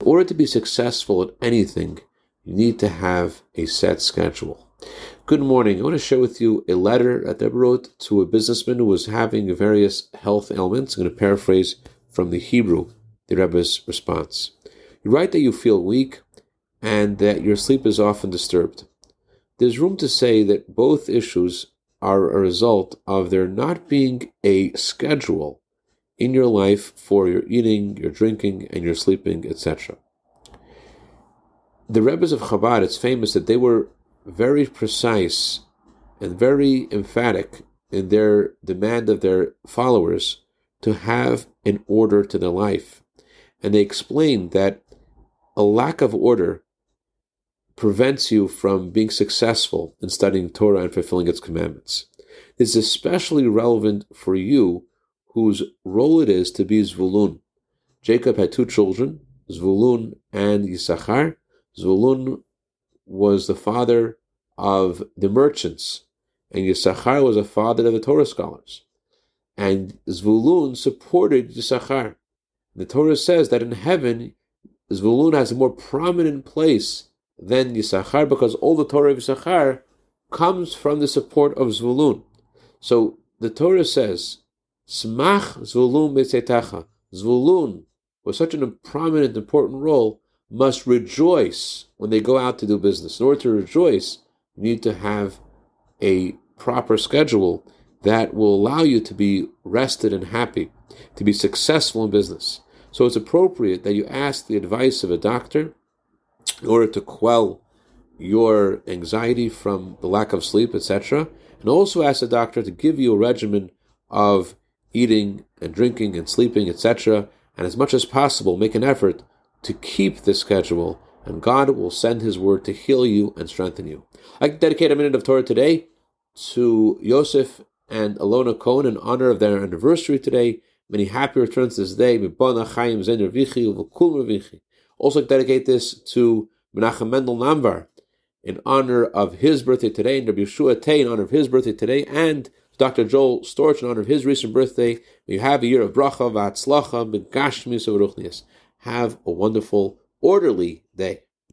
In order to be successful at anything, you need to have a set schedule. Good morning. I want to share with you a letter that I wrote to a businessman who was having various health ailments. I'm going to paraphrase from the Hebrew, the Rebbe's response. You write that you feel weak and that your sleep is often disturbed. There's room to say that both issues are a result of there not being a schedule in your life for your eating, your drinking, and your sleeping, etc. The Rebbe's of Chabad, it's famous that they were very precise and very emphatic in their demand of their followers to have an order to their life. And they explained that a lack of order prevents you from being successful in studying Torah and fulfilling its commandments. This is especially relevant for you whose role it is to be Zvulun. Jacob had two children, Zvulun and Yisachar. Zvulun was the father of the merchants, and Yisachar was a father of the Torah scholars. And Zvulun supported Yisachar. The Torah says that in heaven, Zvulun has a more prominent place than Yisachar because all the Torah of Yisachar comes from the support of Zvulun. So the Torah says, Smach Zvulun Betzetacha. Zvulun, with such a prominent, important role, must rejoice when they go out to do business. In order to rejoice, you need to have a proper schedule that will allow you to be rested and happy, to be successful in business. So it's appropriate that you ask the advice of a doctor in order to quell your anxiety from the lack of sleep, etc. And also ask the doctor to give you a regimen of eating and drinking and sleeping, etc. And as much as possible, make an effort to keep this schedule, and God will send His word to heal you and strengthen you. I dedicate a minute of Torah today to Yosef and Alona Cohen in honor of their anniversary today. Many happy returns this day. Also dedicate this to Menachem Mendel Namvar in honor of his birthday today, and Rabbi Yeshua Tay in honor of his birthday today, and Dr. Joel Storch in honor of his recent birthday. May you have a year of bracha, v'atzlacha, begashmis, Have a wonderful, orderly day.